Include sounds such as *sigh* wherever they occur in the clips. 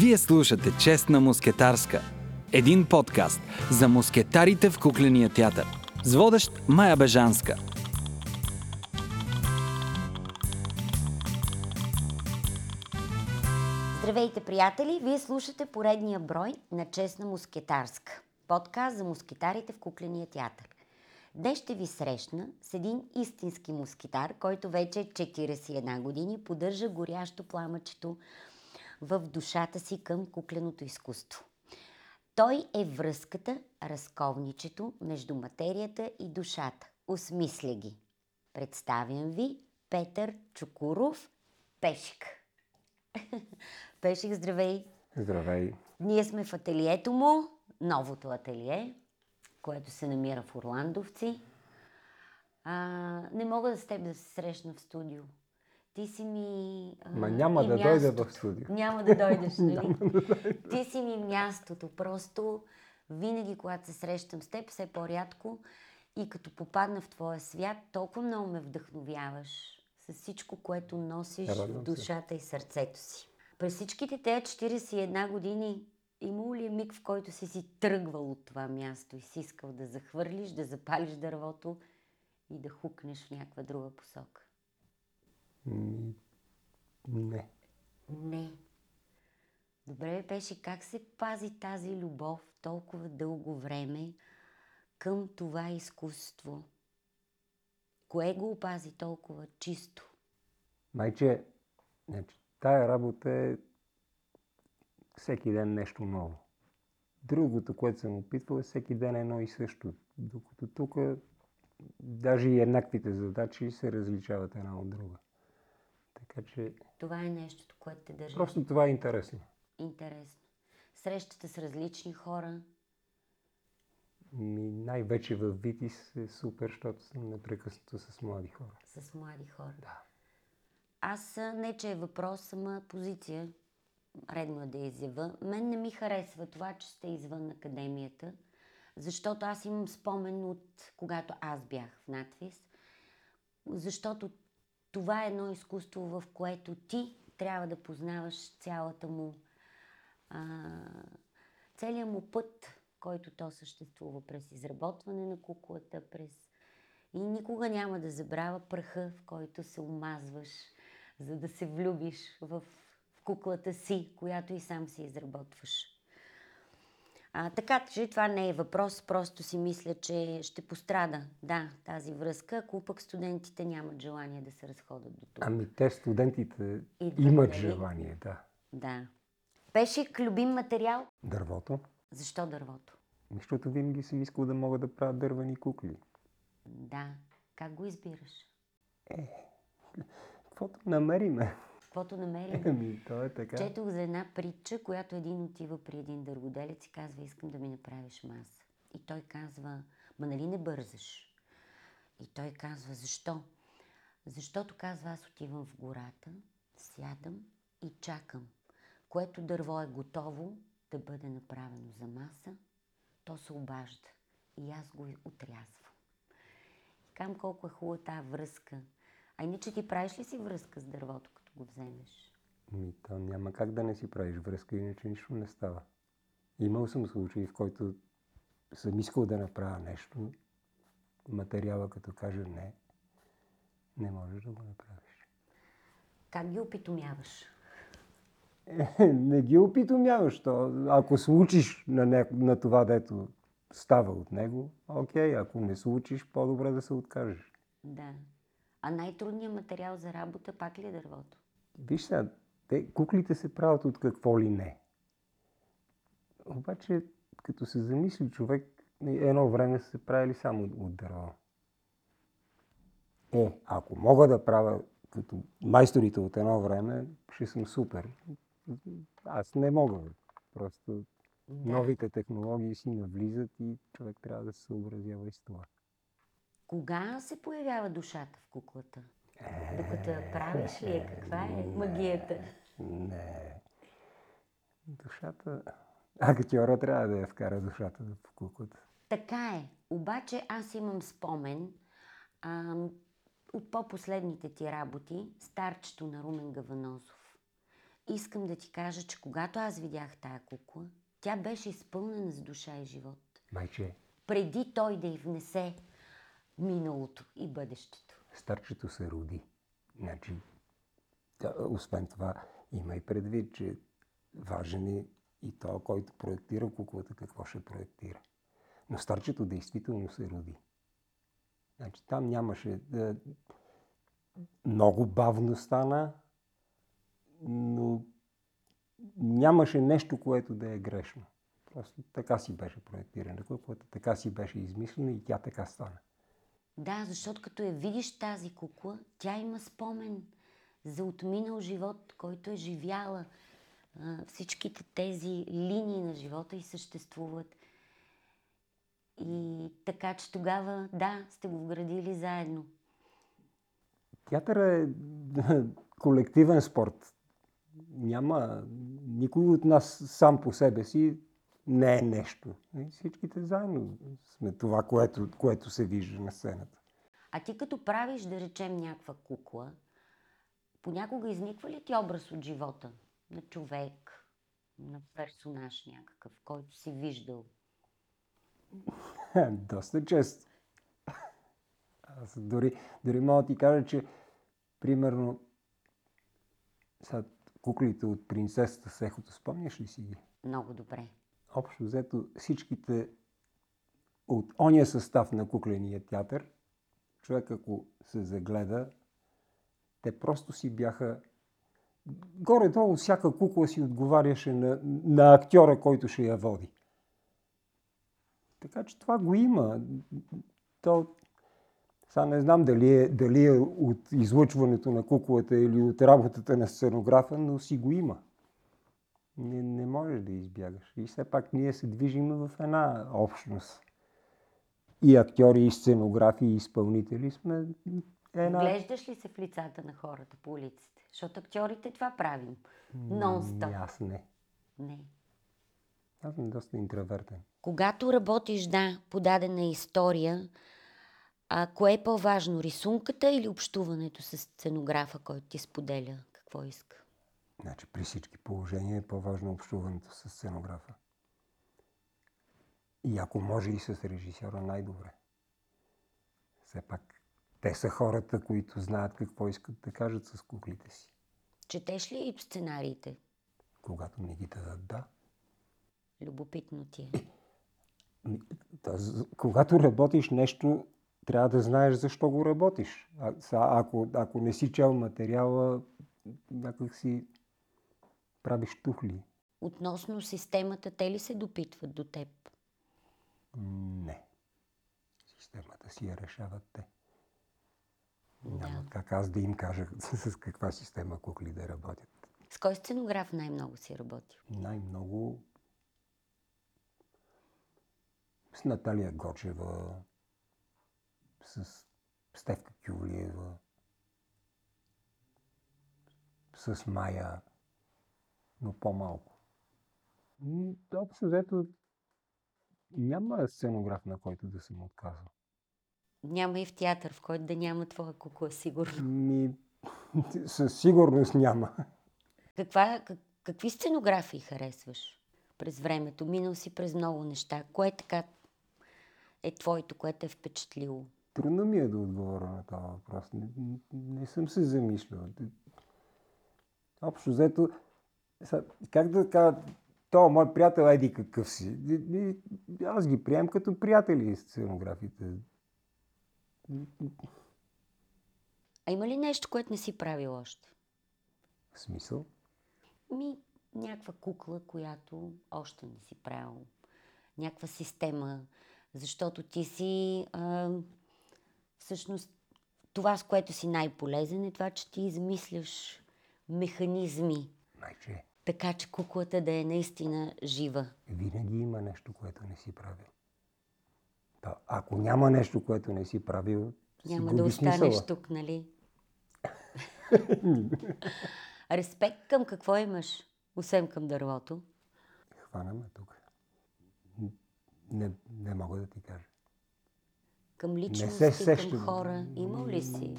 Вие слушате Честна мускетарска. Един подкаст за мускетарите в кукления театър. С водещ Майя Бежанска. Здравейте, приятели! Вие слушате поредния брой на Честна мускетарска. Подкаст за мускетарите в кукления театър. Днес ще ви срещна с един истински мускетар, който вече 41 години поддържа горящо пламъчето в душата си към кукленото изкуство. Той е връзката, разковничето между материята и душата. Осмисля ги. Представям ви Петър Чукуров, Пешик. *laughs* Пешик, здравей! Здравей! Ние сме в ателието му, новото ателие, което се намира в Орландовци. А, не мога да с теб да се срещна в студио. Ти си ми. Ма няма и да мястото. дойда в студио. Няма да дойдеш, *laughs* нали? Ти си ми мястото. Просто винаги, когато се срещам с теб, все по-рядко и като попадна в твоя свят, толкова много ме вдъхновяваш с всичко, което носиш в душата и сърцето си. През всичките тези 41 години имало ли е миг, в който си си тръгвал от това място и си искал да захвърлиш, да запалиш дървото и да хукнеш в някаква друга посока? Не. Не. Добре, беше как се пази тази любов толкова дълго време към това изкуство? Кое го опази толкова чисто? Майче, значи, тая работа е всеки ден нещо ново. Другото, което съм опитвал, е всеки ден едно и също. Докато тук даже и еднаквите задачи се различават една от друга. Така че Това е нещото, което те държи просто това е интересно. интересно. Срещата с различни хора. Ми, най-вече в Витис е супер, защото съм непрекъснато с млади хора. с млади хора. Да. Аз не, че е въпрос, сама позиция. Редно е да изява. Мен не ми харесва това, че сте извън академията, защото аз имам спомен от когато аз бях в надвис. Защото това е едно изкуство, в което ти трябва да познаваш цялата му, а, целият му път, който то съществува през изработване на куклата, през и никога няма да забравя пръха, в който се омазваш, за да се влюбиш в, в куклата си, която и сам си изработваш. А, така че това не е въпрос, просто си мисля, че ще пострада, да, тази връзка, ако пък студентите нямат желание да се разходят до тук. Ами те студентите Идват, имат нали? желание, да. Да. Пешик, любим материал? Дървото. Защо дървото? Защото винаги съм искал да мога да правя дървени кукли. Да. Как го избираш? *laughs* Каквото намериме. Каквото намерим. *laughs* Ами, то е така. Четох за една притча, която един отива при един дърводелец и казва, искам да ми направиш маса. И той казва, ма нали не бързаш? И той казва, защо? Защото казва, аз отивам в гората, сядам и чакам. Което дърво е готово да бъде направено за маса, то се обажда. И аз го отрязвам. Кам колко е хубава тази връзка. А иначе ти правиш ли си връзка с дървото, го вземеш? Ми, то няма как да не си правиш връзка, иначе нищо не става. Имал съм случаи, в който съм искал да направя нещо, материала като каже не, не можеш да го направиш. Как ги опитомяваш? не ги опитомяваш. То, ако случиш на, не, на това, дето става от него, окей, ако не случиш, по-добре да се откажеш. Да. А най-трудният материал за работа пак ли е дървото? Виж сега, те, куклите се правят от какво ли не. Обаче, като се замисли човек, едно време са се правили само от, дърво. Е, ако мога да правя като майсторите от едно време, ще съм супер. Аз не мога. Просто Да. новите технологии си навлизат и човек трябва да се съобразява и с това. Кога се появява душата в куклата? Докато я правиш ли е? Каква е *laughs* магията? Не. Душата... Актьора трябва да я вкара душата в куклата. Така е. Обаче аз имам спомен а, от по-последните ти работи, старчето на Румен Гаванозов. искам да ти кажа, че когато аз видях тая кукла, тя беше изпълнена с душа и живот. Майче, Преди той да й внесе миналото и бъдещето. Старчето се роди. Значи, освен това, има и предвид, че важен е и то, който проектира куклата, какво ще проектира. Но старчето действително се роди. Значи, там нямаше... Да, много бавно стана, но нямаше нещо, което да е грешно. Просто така си беше проектирана куклата, така си беше измислена и тя така стана. Да, защото като я видиш тази кукла, тя има спомен за отминал живот, който е живяла. Всичките тези линии на живота и съществуват. И така, че тогава, да, сте го вградили заедно. Театъра е *laughs* колективен спорт. Няма никой от нас сам по себе си не е нещо. И Всичките заедно сме това, което, което се вижда на сцената. А ти като правиш, да речем, някаква кукла, понякога изниква ли ти образ от живота? На човек, на персонаж някакъв, който си виждал? Доста често. Аз дори, дори мога да ти кажа, че примерно сега, куклите от принцесата с ехото, спомняш ли си ги? Много добре. Общо взето всичките от ония състав на кукления театър, човек ако се загледа, те просто си бяха горе-долу всяка кукла си отговаряше на, на актьора, който ще я води. Така че това го има. То, сега не знам дали е, дали е от излъчването на куклата или от работата на сценографа, но си го има. Не, не можеш да избягаш. И все пак ние се движим в една общност. И актьори, и сценографи, и изпълнители сме една... Глеждаш ли се в лицата на хората по улиците? Защото актьорите това правим. Нон-стоп. Аз не. Не. Аз съм доста интровертен. Когато работиш, да, по дадена история, а кое е по-важно, рисунката или общуването с сценографа, който ти споделя какво иска? Значи при всички положения е по-важно общуването с сценографа. И ако може и с режисьора, най-добре. Все пак те са хората, които знаят какво искат да кажат с куклите си. Четеш ли и сценариите? Когато не ги дадат да. Любопитно ти е. Ми, Когато работиш нещо, трябва да знаеш защо го работиш. А, ако, ако не си чел материала, някак си правиш тухли. Относно системата, те ли се допитват до теб? Не. Системата си я решават те. Няма Да. как аз да им кажа *laughs* с каква система кукли да работят. С кой сценограф най-много си работил? Най-много с Наталия Гочева, с Стевка Кюлиева, с Майя, но по-малко. М, Общо взето няма сценограф, на който да съм отказал. Няма и в театър, в който да няма твоя кукла, сигурно. Ми, *laughs* със сигурност няма. Каква, как, какви сценографии харесваш през времето? Минал си през много неща. Кое така е твоето, което е впечатлило? Трудно ми е да отговоря на този въпрос. Не, не- не съм се замислял. Общо взето, са- как да кажа, то мой приятел еди какъв си. И- и- Аз ги приемам като приятели сценографите. А има ли нещо, което не си правил още? В смисъл? Ми, някаква кукла, която още не си правил. Някаква система. Защото ти си... А, всъщност, това, с което си най-полезен е това, че ти измисляш механизми, Майче, така че куклата да е наистина жива. винаги има нещо, което не си правил. Та, ако няма нещо, което не си правил, си Няма губи да останеш смисъла. тук, нали? *laughs* Респект към какво имаш, освен към дървото? Хвана ме тук. Не, не мога да ти кажа. Към се личности, към сещам. хора. Имал ли си?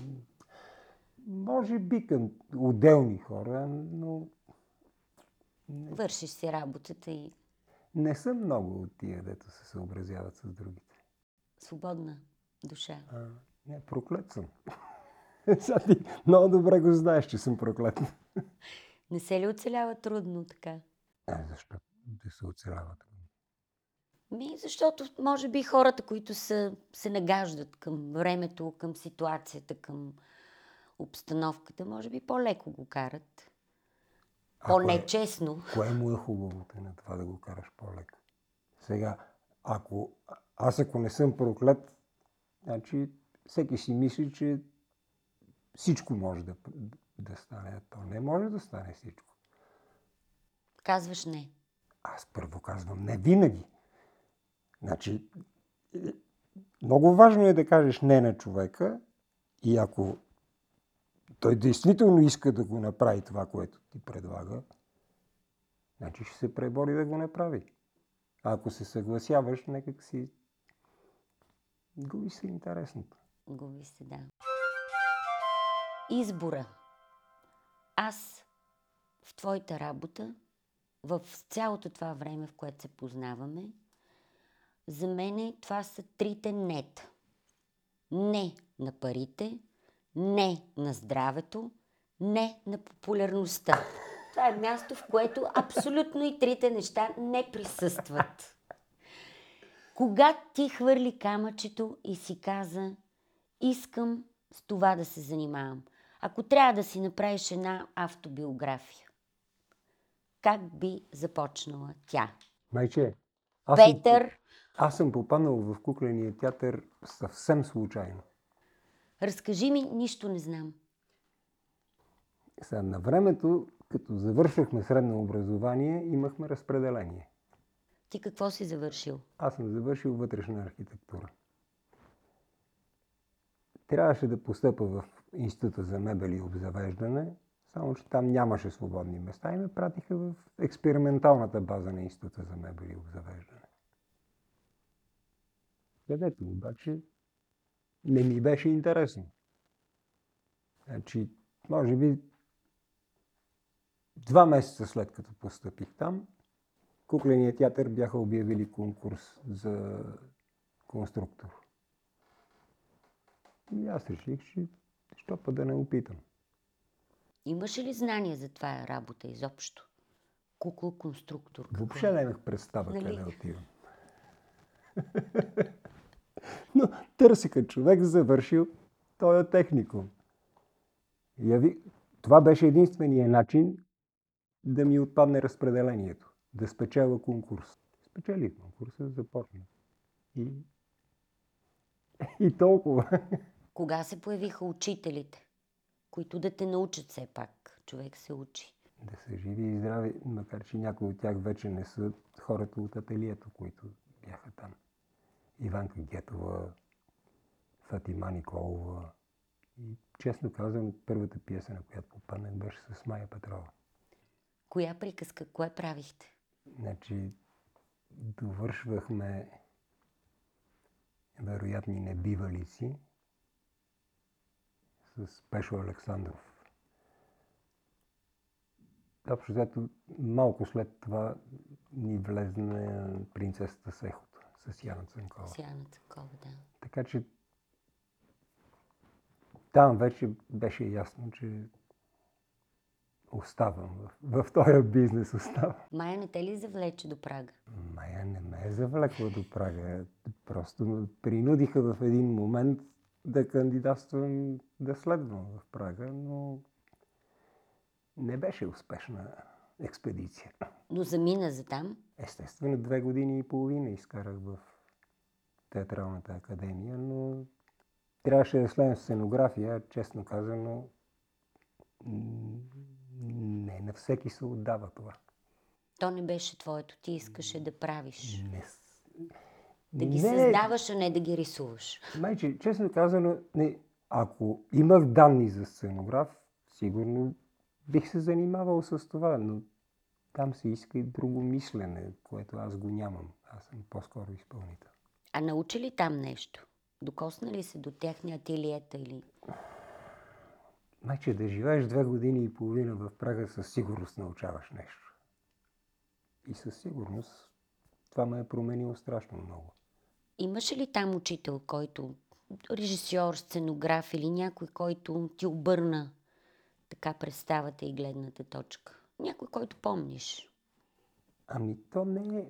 Може би към отделни хора, но Вършиш си работата и Не съм много от тия, дето се съобразяват с другите. свободна душа. А, не, проклет съм. *laughs* Сега ти много добре го знаеш, че съм проклет. *laughs* Не се ли оцелява трудно така? А, защо да се оцеляват? Ми, защото може би хората, които са, се нагаждат към времето, към ситуацията, към обстановката, може би по-леко го карат. Кое- По-нечестно. Кое му е хубавото на това да го караш по-леко? Сега, ако аз ако не съм проклет, значи всеки си мисли, че всичко може да, да стане. То не може да стане всичко. Казваш не. Аз първо казвам не винаги. Значи, е, много важно е да кажеш не на човека и ако той действително иска да го направи това, което ти предлага, значи ще се пребори да го направи. А ако се съгласяваш, нека си губи се интересното. Губи се, да. Избора. Аз в твоята работа, в цялото това време, в което се познаваме, за мен това са трите нета. Не на парите, не на здравето, не на популярността. Това е място, в което абсолютно и трите неща не присъстват. Кога ти хвърли камъчето и си каза, искам с това да се занимавам. Ако трябва да си направиш една автобиография, как би започнала тя? Майче, аз съм, Петър, аз съм попаднал в кукления театър съвсем случайно. Разкажи ми, нищо не знам. Сега, на времето, като завършвахме средно образование, имахме разпределение. Ти какво си завършил? Аз съм завършил вътрешна архитектура. Трябваше да постъпа в Института за мебели и обзавеждане, само че там нямаше свободни места и ме пратиха в експерименталната база на Института за мебели и обзавеждане. Където обаче не ми беше интересно. Значи, може би два месеца след като постъпих там, Кукления театър бяха обявили конкурс за конструктор. И аз реших, че що па да не опитам. Имаш ли знание за това работа изобщо? Кукол-конструктор. какво Въобще е? нямах представа Нали? къде отивам. *laughs* Търсиха човек, завършил този техникум. Яви... Това беше единствения начин да ми отпадне разпределението, да спечеля конкурс. Спечелих конкурса, започна. И, и толкова. Кога се появиха учителите, които да те научат все пак? Човек се учи. Да са живи и здрави, макар че някои от тях вече не са хората от ателието, които бяха там. Иванка Гетова, Фатима Николова. И честно казвам, първата пиеса, на която попаднах, беше с Майя Петрова. Коя приказка? Кое правихте? Значи, довършвахме вероятни небивалици с Пешо Александров. Общо взето, малко след това ни влезне принцесата Сехото с Яна Цанкова. Сияна такова, да. Така че там вече беше ясно, че оставам в, в този бизнес. Оставам. Майя не те ли завлече до прага? Майя не ме е завлекла до прага. Просто ме принудиха в един момент да кандидатствам да следвам в Прага, но не беше успешна експедиция. Но замина за там. Естествено, две години и половина изкарах в Театралната академия, но трябваше да следвам сценография, честно казано, не на всеки се отдава това. То не беше твоето. Ти искаше да правиш. Не, Да ги не, създаваш, а не да ги рисуваш. Майче, честно казано, не, ако имах данни за сценограф, сигурно бих се занимавал с това, но там се иска и друго мислене, което аз го нямам. Аз съм по-скоро изпълнител. А научи ли там нещо? Докосна ли се до техния ателиета или... Майче, да живееш две години и половина в Прага, със сигурност научаваш нещо. И със сигурност това ме е променило страшно много. Имаше ли там учител, който, режисьор, сценограф или някой, който ти обърна така представата и гледната точка? Някой, който помниш? Ами то не е...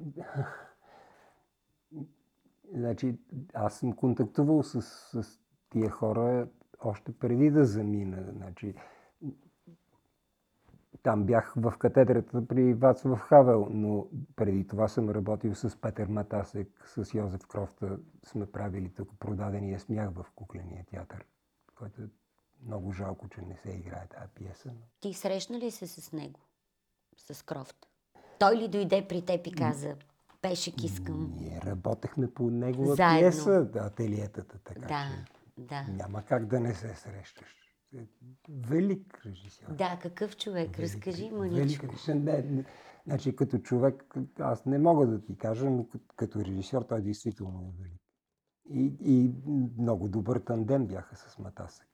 значи, аз съм контактувал с, с тия хора още преди да замина. Значи, там бях в катедрата при Вацлав Хавел, но преди това съм работил с Петър Матасек, с Йозеф Крофта. Сме правили тук продадения смях в кукления театър, който е много жалко, че не се играе тази пиеса. Ти срещна ли се с него? С Крофт? Той ли дойде при теб и каза, Пешек искам? Ние работехме по негова Заедно. пиеса, ателиетата, така Да, че да. няма как да не се срещаш. Е, Велик режисьор. Да, какъв човек? Разкажи Велик маничко. режисьор. Не, не, значи като човек, аз не мога да ти кажа, но като, като режисьор той действително е велик. И, и много добър тандем бяха с Матасък.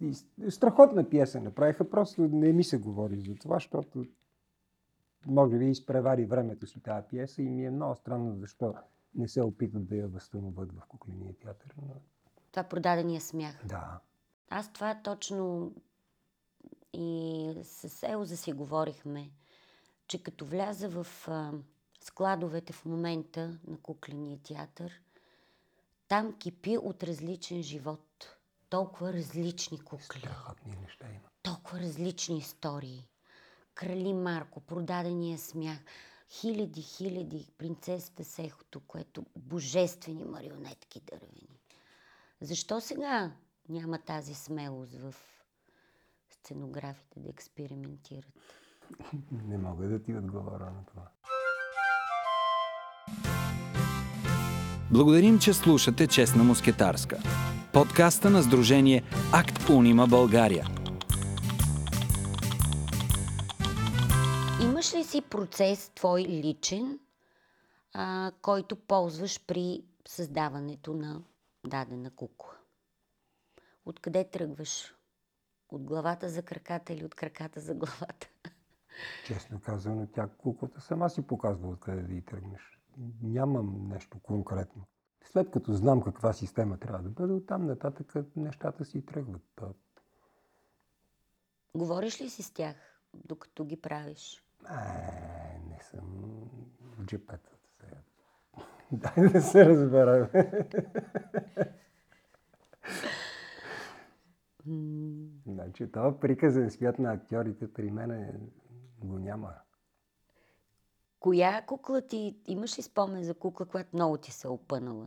И, и страхотна пиеса направиха, просто не ми се говори за това, защото може би изпревари времето си тази пиеса и ми е много странно защо не се опитат да я възстановят в кукления театър. Но, Това продадения смях. да. Аз това точно и с Елза си говорихме, че като вляза в а, складовете в момента на кукления театър, там кипи от различен живот. Толкова различни кукли, Страхотни неща има. толкова различни истории. Крали Марко, продадения смях, хиляди, хиляди, принцесата Сехото, което божествени марионетки дървени. Защо сега няма тази смелост в сценографите да експериментират? Не мога да ти отговоря на това. Благодарим, че слушате Честна мускетарска. Подкаста на Сдружение Акт Унима България. Имаш ли си процес твой личен, а, който ползваш при създаването на дадена кукла? Откъде тръгваш? От главата за краката или от краката за главата? Честно казано, тя куклата сама си показва откъде да и тръгнеш. Нямам нещо конкретно. След като знам каква система трябва да бъде, оттам нататък нещата си тръгват. Говориш ли си с тях, докато ги правиш? Е, не съм в джипетата сега. *laughs* Дай да се разбера. значи, това приказен свят на актьорите при мен го няма. Коя кукла ти, имаш ли спомен за кукла, която много ти се е опънала?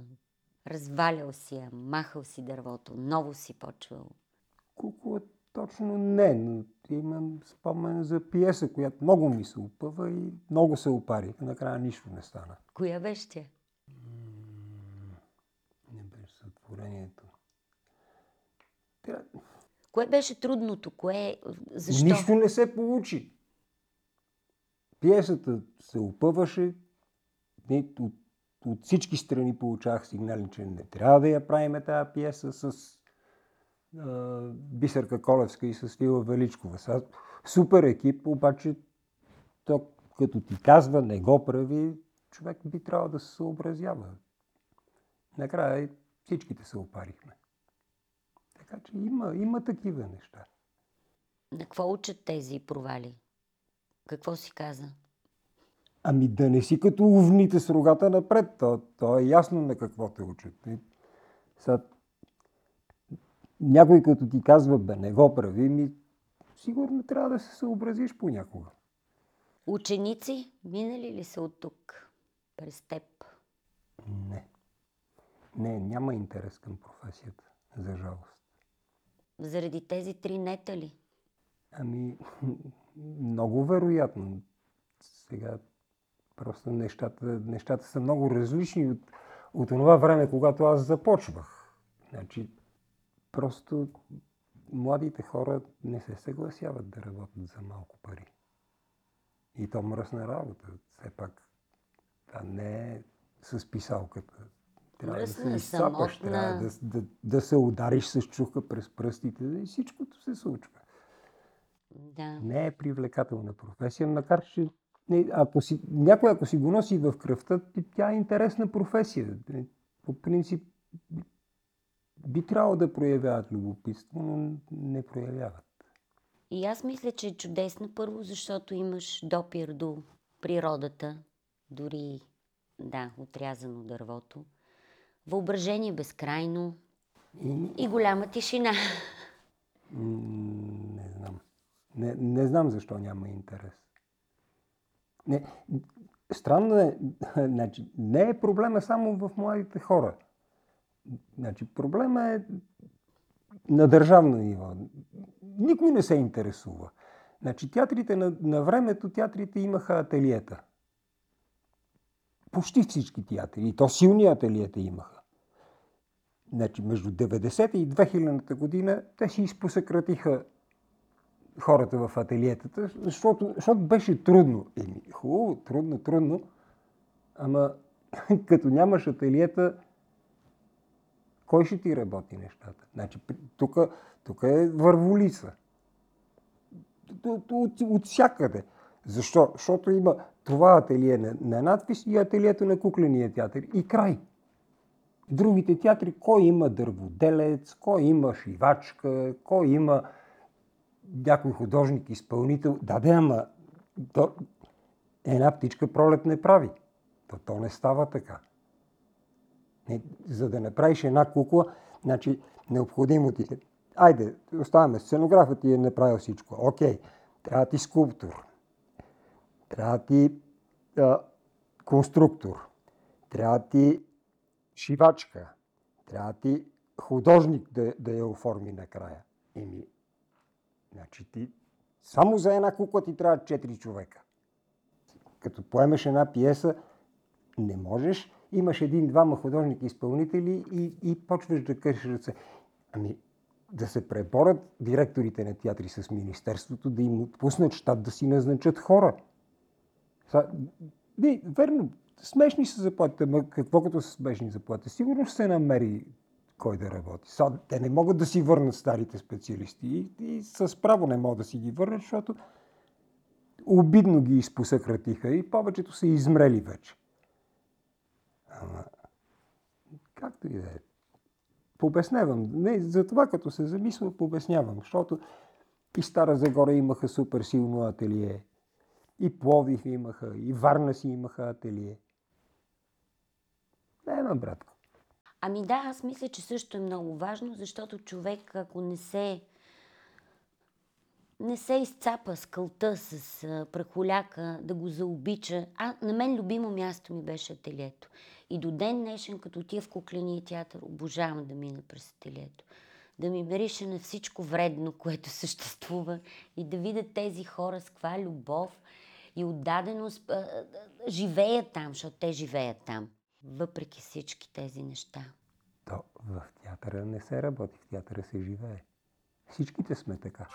Развалял си я, махал си дървото, ново си почвал. Кукла точно не, но имам спомен за пиеса, която много ми се опъва и много се опарих. Накрая нищо не стана. Коя беше тя? Не беше сътворението. Кое беше трудното? Кое... Защо? Нищо не се получи. Пиесата се опъваше. От, от всички страни получавах сигнали, че не трябва да я правиме тази пиеса с Бисерка Колевска и с Вила Величкова. Сега, супер екип, обаче то, като ти казва не го прави, човек би трябвало да се съобразява. Накрая всичките се опарихме. Така че има, има такива неща. На какво учат тези провали? Какво си каза? Ами да не си като овните с рогата напред. То, то е ясно на какво те учат. И Сега, някой като ти казва, бе, не го прави, ми сигурно трябва да се съобразиш понякога. Ученици минали ли са от тук през теб? Не. Не, няма интерес към професията, за жалост. Заради тези три нета ли? Ами, много вероятно. Сега просто нещата, нещата са много различни от, от това време, когато аз започвах. Значи, просто младите хора не се съгласяват да работят за малко пари. И то мръсна работа. Все пак, това не е с писалката. Трябва Мръсна, да се изсапаш, самотна. трябва да, да, да се удариш с чука през пръстите и всичкото се случва. Да. Не е привлекателна професия, макар че ако си, някой ако си го носи в кръвта, тя е интересна професия. По принцип би трябвало да проявяват любопитство, но не проявяват. И аз мисля, че е чудесно първо, защото имаш допир до природата, дори, да, отрязано дървото. Въображение безкрайно И, и голяма тишина. не знам. Не, не знам защо няма интерес. Не, странно е, *laughs* значи, не е проблема само в младите хора. Значи, проблема е на държавно ниво. Никой не се интересува. Значи, театрите на, на времето, театрите имаха ателиета. Почти всички театри. И то силни ателиета имаха. Значи, между 90-та и 2000-та година те си изпосъкратиха хората в ателиетата, защото, защото беше трудно. Еми, хубаво, трудно, трудно. Ама *laughs* като нямаш ателиета, кой ще ти работи нещата? Значи, тук, тук е върволица. От, от, от всякъде. Защо? Защото има това ателие на, на надпис и ателието на кукления театър. И край. Другите театри, кой има дърводелец, кой има шивачка, кой има някой художник, изпълнител. Да, да, ама то, една птичка пролет не прави. То, то не става така. За да направиш една кукла, значи необходимо ти е. Айде, оставаме. Сценографът ти е направил всичко. Окей, трябва ти скулптор. Трябва ти а, конструктор. Трябва ти шивачка. Трябва ти художник да, да я оформи накрая. Еми, значи ти само за една кукла ти трябва 4 човека. Като поемеш една пиеса, не можеш, имаш един-двама художники изпълнители и, и почваш да кършиш ръце. Ами, да се преборят директорите на театри с Министерството, да им отпуснат щат да си назначат хора. Са, не, верно, смешни са заплатите, но какво като са смешни заплати? Сигурно ще се намери кой да работи. Са, те не могат да си върнат старите специалисти и, и с право не могат да си ги върнат, защото обидно ги изпосъкратиха и повечето са измрели вече. Ама, както и да е. Побеснявам. Не, за това като се замисля, побеснявам, защото и Стара Загора имаха супер силно ателие, и Пловдив имаха, и Варна си имаха ателие. Няма, братко. Ами да, аз мисля, че също е много важно, защото човек, ако не се не се изцапа с кълта, с прахоляка, да го заобича. А, на мен любимо място ми беше ателието. И до ден днешен, като отия в кукления театър, обожавам да мина през ателието. Да ми мирише на всичко вредно, което *laughs* съществува и да видя тези хора с каква любов и отдаденост живеят там, защото те живеят там. Въпреки всички тези неща. То в театъра не се работи, в театъра се живее. Всичките сме така.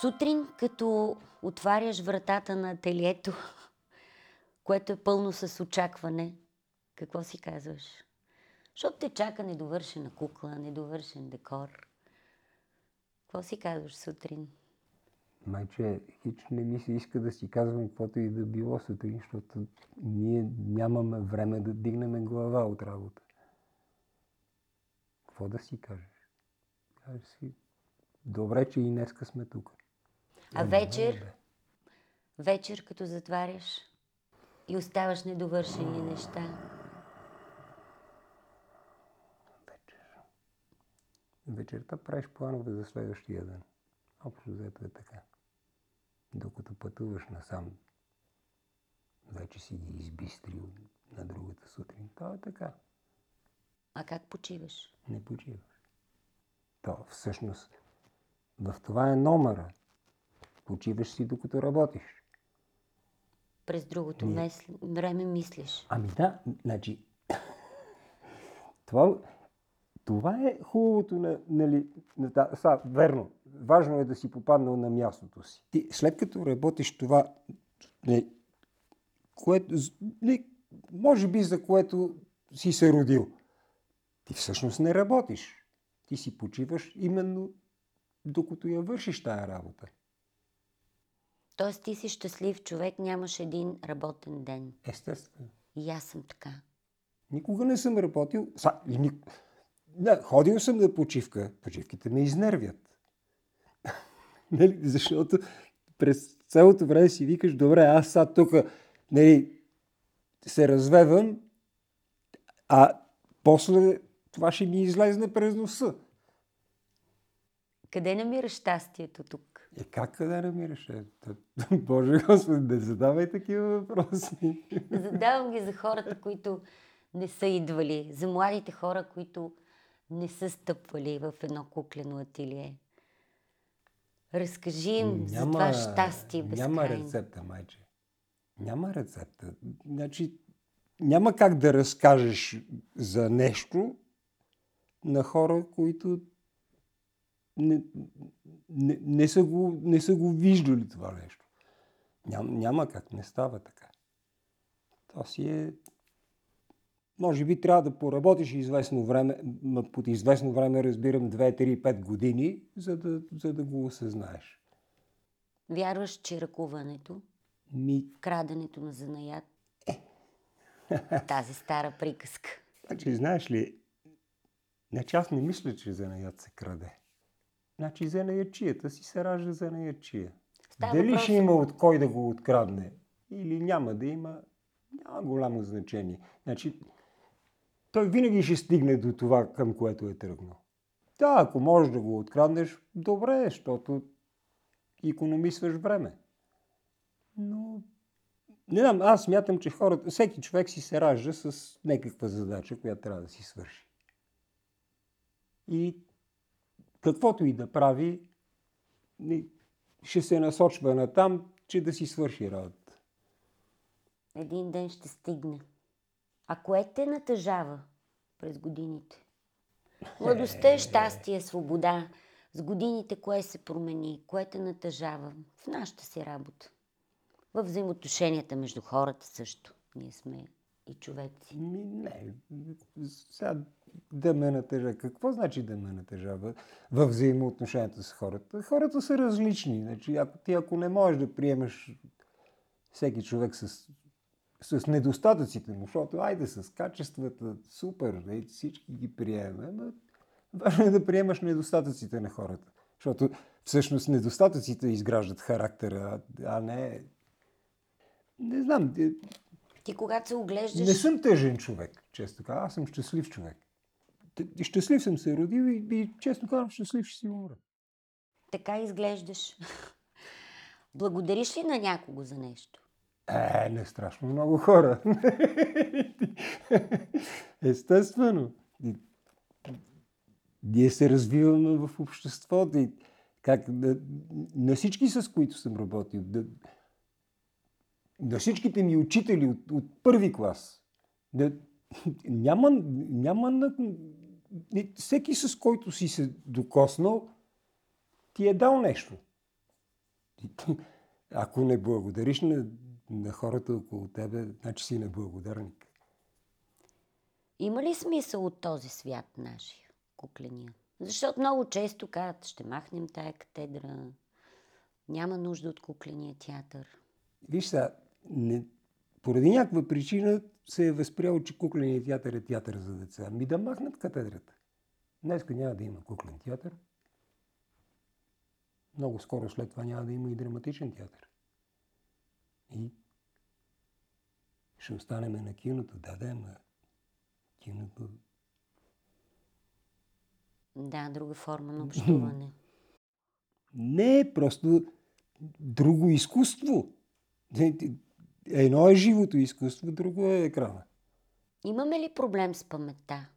Сутрин, като отваряш вратата на ателието, *laughs* което е пълно с очакване, какво си казваш? Защото те чака недовършена кукла, недовършен декор. Какво си казваш сутрин? Майче, хич не ми се иска да си казвам каквото и да било сутрин, защото ние нямаме време да дигнем глава от работа. Какво да си кажеш? Кажеш си, добре, че и днеска сме тук. А вечер, вечер, като затваряш и оставаш недовършени неща. Вечер. Вечерта правиш планове за следващия ден. Общо взето е така. Докато пътуваш насам, вече си ги избистрил на другата сутрин. То е така. А как почиваш? Не почиваш. То всъщност в това е номера. Почиваш си докато работиш. През другото мес... време мислиш. Ами да, значи, това, това е хубавото на, нали, на та, са, верно, важно е да си попаднал на мястото си. Ти, след като работиш това, не, което, не, може би за което си се родил, ти всъщност не работиш. Ти си почиваш именно докато я вършиш тая работа. Тоест ти си щастлив човек, нямаш един работен ден. Естествено. И аз съм така. Никога не съм работил. Са, и ни... да, ходил съм на почивка. Почивките ме изнервят. *laughs* нали? Защото през цялото време си викаш, добре, аз сега тук нали, се развевам, а после това ще ми излезне през носа. Къде намираш щастието тук? Е, как къде намираш? Е, *laughs* Боже Господи, не задавай такива въпроси. *laughs* Задавам ги за хората, които не са идвали, за младите хора, които не са стъпвали в едно куклено ателие. Разкажи им за това щастие безкрайно. Няма рецепта, майче. Няма рецепта. Значи, няма как да разкажеш за нещо на хора, които не, не, не, са, го, не са го виждали това нещо. Ням, няма как, не става така. Това си е... Може би трябва да поработиш известно време, под известно време разбирам 2, 3, 5 години, за да, за да го осъзнаеш. Вярваш, че ръкуването, Ми... краденето на занаят, *laughs* тази стара приказка. Значи, знаеш ли, значи аз не мисля, че занаят се краде. Значи занаячията си се ражда занаячия. Става Дали въпрос- ще има от кой да го открадне или няма да има, няма голямо значение. Значи, той винаги ще стигне до това, към което е тръгнал. Да, ако можеш да го откраднеш, добре, защото економисваш време. Но, не знам, аз смятам, че хората, всеки човек си се ражда с някаква задача, която трябва да си свърши. И каквото и да прави, ще се насочва на там, че да си свърши работа. Един ден ще стигне. А кое те натъжава през годините? Младостта е щастие, свобода. С годините кое се промени? Кое те натъжава? В нашата си работа. В взаимоотношенията между хората също. Ние сме и човеци. Не, сега да ме натъжа. Какво значи да ме натъжава в взаимоотношенията с хората? Хората са различни. Значи, ако ти ако не можеш да приемеш всеки човек с, с недостатъците му, защото айде с качествата, супер, нали, всички ги приемаме, но важно е да приемаш недостатъците на хората. Защото всъщност недостатъците изграждат характера, а не... Не знам, е, Ти когато се оглеждаш... не съм тъжен човек, често казвам. Аз съм щастлив човек. Щастлив съм се родил и, и често казвам, щастлив ще си умра. Така изглеждаш. *laughs* Благодариш ли на някого за нещо? Е, не страшно много хора. *laughs* Естествено. Ние се развиваме в обществото и как на, на всички, с които съм работил, да, на всичките ми учители от, от първи клас, да, няма, няма на, всеки с който си се докоснал, ти е дал нещо. Ако не благодариш на, на хората около тебе, значи си неблагодарник. Има ли смисъл от този свят нашия, кукления? Защото много често казват, ще махнем тая катедра, няма нужда от кукления театър. Виж сега, не, поради някаква причина се е възприело, че кукленият театър е театър за деца. Ми да махнат катедрата. Днеска няма да има куклен театър. Много скоро след това няма да има и драматичен театър. И ще останеме на киното. Да, да, ама киното Да, друга форма на общуване. *clears throat* Не просто друго изкуство. Едно е живото изкуство, друго е екрана. Имаме ли проблем с паметта?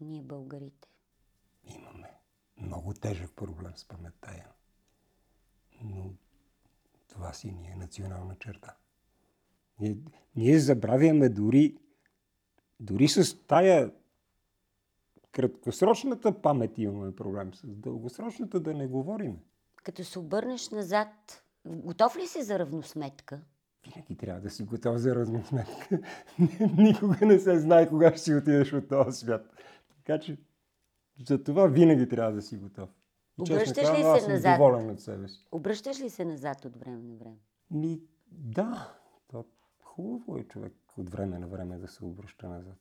Ние българите. Имаме много тежък проблем с паметта. я. Но това си ни е национална черта. Ние, ние забравяме дори, дори с тая краткосрочната памет имаме проблем. С дългосрочната да не говорим. Като се обърнеш назад, готов ли си за равносметка? Винаги трябва да си готов за равносметка. *laughs* Никога не се знае кога ще си отидеш от този свят. Така че за това винаги трябва да си готов. Обръщаш Честно ли казано, аз се назад? доволен от себе си. Обръщаш ли се назад от време на време? Ми, да, то хубаво е човек от време на време да се обръща назад.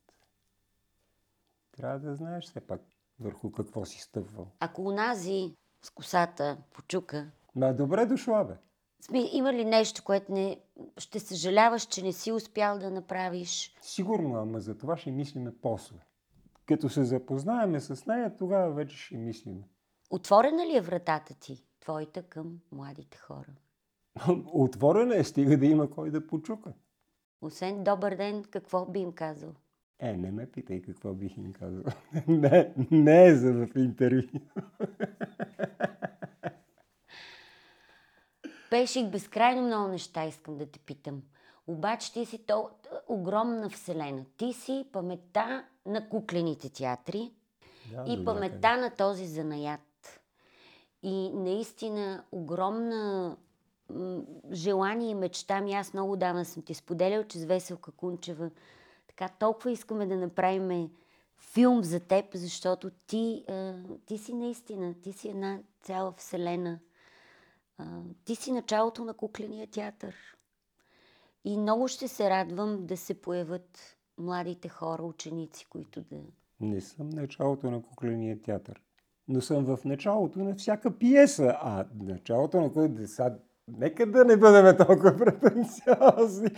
Трябва да знаеш все пак върху какво си стъпвал. Ако унази с косата почука, Ма добре дошла, бе. Има ли нещо, което не, ще съжаляваш, че не си успял да направиш? Сигурно, ама за това ще мислиме после. Като се запознаеме с нея, тогава вече ще мислиме. Отворена ли е вратата ти, твоята към младите хора? *laughs* Отворена е, стига да има кой да почука. Освен добър ден, какво би им казал? Е, не ме питай какво бих им казал. *laughs* не, не е за в интервю. *laughs* Пеших безкрайно много неща, искам да те питам. Обаче ти си то огромна вселена. Ти си паметта на куклените театри Да, и до паметта на този занаят. И наистина огромна м, желание и мечта ми. Аз много давна съм ти споделял, че с Веселка Кунчева така толкова искаме да направим филм за теб, защото ти, ти си наистина, ти си една цяла вселена. Ти си началото на кукления театър. И много ще се радвам да се появят младите хора, ученици, които да... Не съм началото на кукления театър. Но съм в началото на всяка пиеса. А началото на кой деца... Нека да не бъдем толкова претенциозни.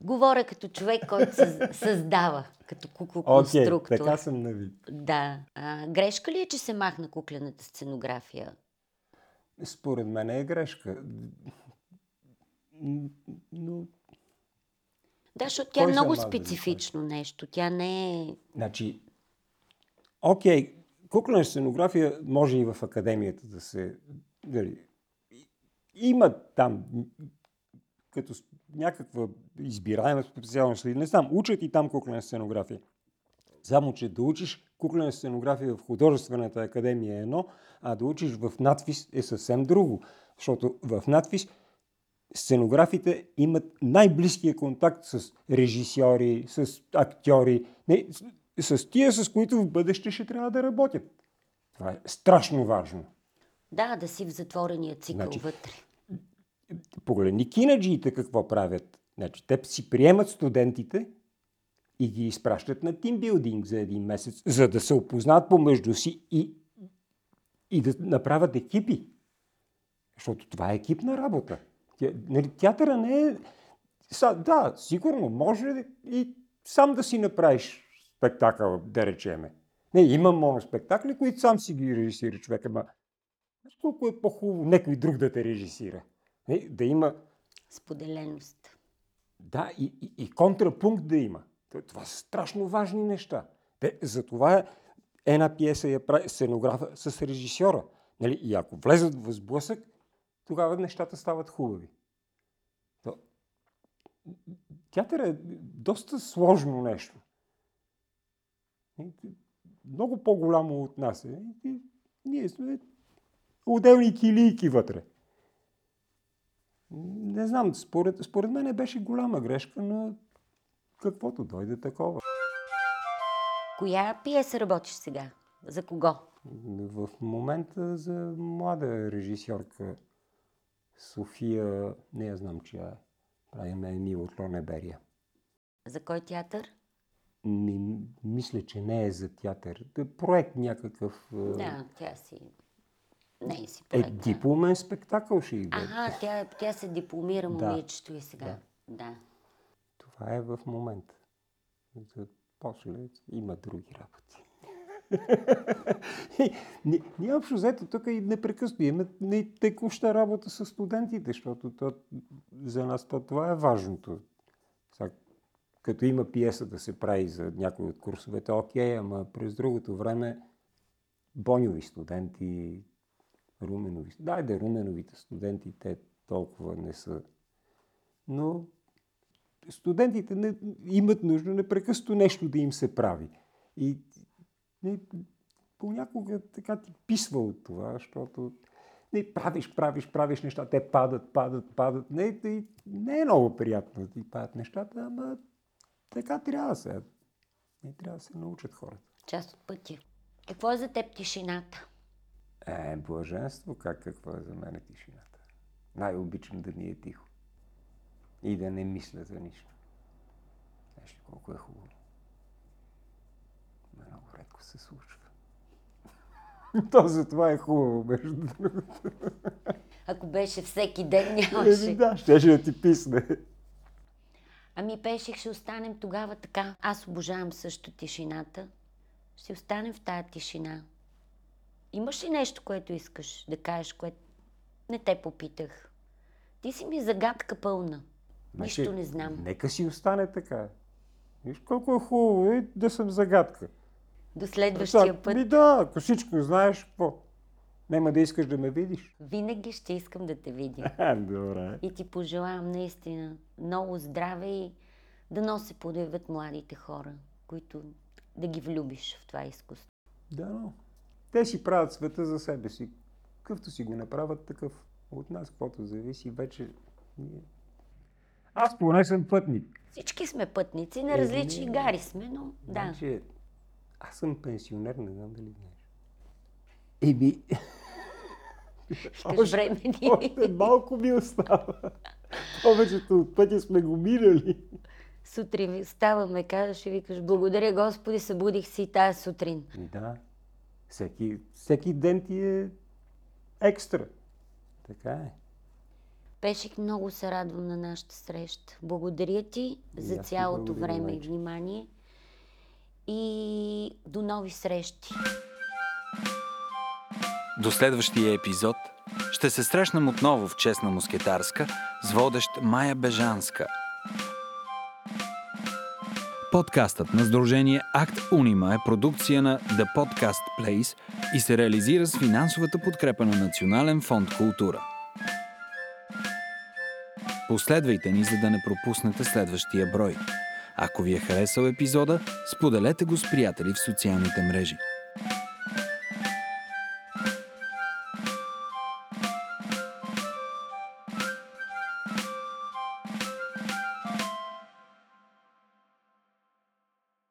Говоря като човек, който съз- създава, като куклоконструктор. така съм на вид. Да. А, грешка ли е, че се махна куклената сценография? Според мен е грешка. Но, Да, защото тя е много аз да специфично нещо. Тя не е... значи, окей, куклена сценография може и в академията да се... Дали, има там като някаква избираема специалност не знам, учат и там куклена сценография. Само, че да учиш куклена сценография в художествената академия е едно, а да учиш в надфис е съвсем друго. Защото в надфис сценографите имат най-близкия контакт с режисьори, с актьори, не, с, с тия, с които в бъдеще ще трябва да работят. Това е страшно важно. Да, да си в затворения цикъл Значи, вътре. Погледни кинаджиите какво правят. Значи, те си приемат студентите и ги изпращат на тимбилдинг за един месец, за да се опознаят помежду си и, и да направят екипи. Защото това е екипна работа. Тя- нали, Театъра не е... Са, да, сигурно, може и сам да си направиш спектакъл, да речеме. Не, има моноспектакли, които сам си ги режисира човека, ама колко е по-хубаво някой друг да те режисира. Не, да има, Споделеност. да, и, и, и контрапункт да има. Това са страшно важни неща. Те, затова една пиеса я прави сценографа с режисьора. Нали? И ако влезат в сблъсък, тогава нещата стават хубави. То, театър е доста сложно нещо. Много по-голямо от нас е. Ние сме отделни килийки вътре. Не знам, според, според мен беше голяма грешка, но каквото дойде такова. Коя пиеса работиш сега? За кого? В момента за млада режисьорка София, не я знам, че я правим Емил от Лонеберия. За кой театър? Ми, мисля, че не е за театър. Проект някакъв. е, Да, тя си... Не е си Е, проект. да. дипломен спектакъл ще иде. Аха, тя, тя се дипломира *laughs* Да. момичето и сега. Да. Това е в момента. За после има други работи. *laughs* Ние общо взето тук и непрекъснато имаме текуща работа с студентите, защото то, за нас то, това е важното. Като има пиеса да се прави за някой от курсовете, окей, ама през другото време Боньови студенти, Руменови. Да, да, Руменовите студенти, те толкова не са. Но студентите не, имат нужда непрекъснато нещо да им се прави. И не, понякога така ти писва от това, защото не правиш, правиш, правиш неща, те падат, падат, падат. Не, не, не е много приятно да ти падат нещата, ама така трябва да се. Не трябва да се научат хората. Част от пътя. Какво е за теб тишината? Е, блаженство, как какво е за мен тишината. Най-обичам да ми е тихо. И да не мисля за нищо. Знаеш ли колко е хубаво? Много редко се случва. *laughs* То затова е хубаво, между другото. Ако беше всеки ден, нямаше. да, щеше да ти писне. Ами пешех, ще останем тогава така. Аз обожавам също тишината. Ще останем в тая тишина. Имаш ли нещо, което искаш да кажеш, което не те попитах? Ти си ми загадка пълна. Нищо Значи, не знам. Нека си остане така. Виж колко е хубаво е да съм загадка. До следващия Ми път да, ако всичко знаеш, какво? Няма да искаш да ме видиш. винаги ще искам да те видя. *laughs* Добре. И ти пожелавам наистина много здраве и да но се подявят младите хора, които да ги влюбиш в това изкуство. Да, но. Те си правят света за себе си. Какъвто си го направят такъв. От нас, каквото зависи, вече... ние- Аз поне съм пътник. Всички сме пътници, на Е, различни не. гари сме, но да. Значи, аз съм пенсионер, не знам дали знаеш. Еми, *laughs* Кажеш времени. още малко ми остава. Повечето от пътя сме го минали. Сутрин ставаме, казваш и викаш, благодаря Господи, събудих си тази сутрин. Да, всеки, всеки ден ти е екстра. Така е. Пешик, много се радвам на нашата среща. Благодаря ти И за цялото време и внимание. И до нови срещи. До следващия епизод ще се срещнем отново в Честна мускетарска с водещ Майя Бежанска. Подкастът на Сдружение Акт Унима е продукция на The Podcast Place и се реализира с финансовата подкрепа на Национален фонд Култура. Последвайте ни, за да не пропуснете следващия брой. Ако ви е харесал епизода, споделете го с приятели в социалните мрежи.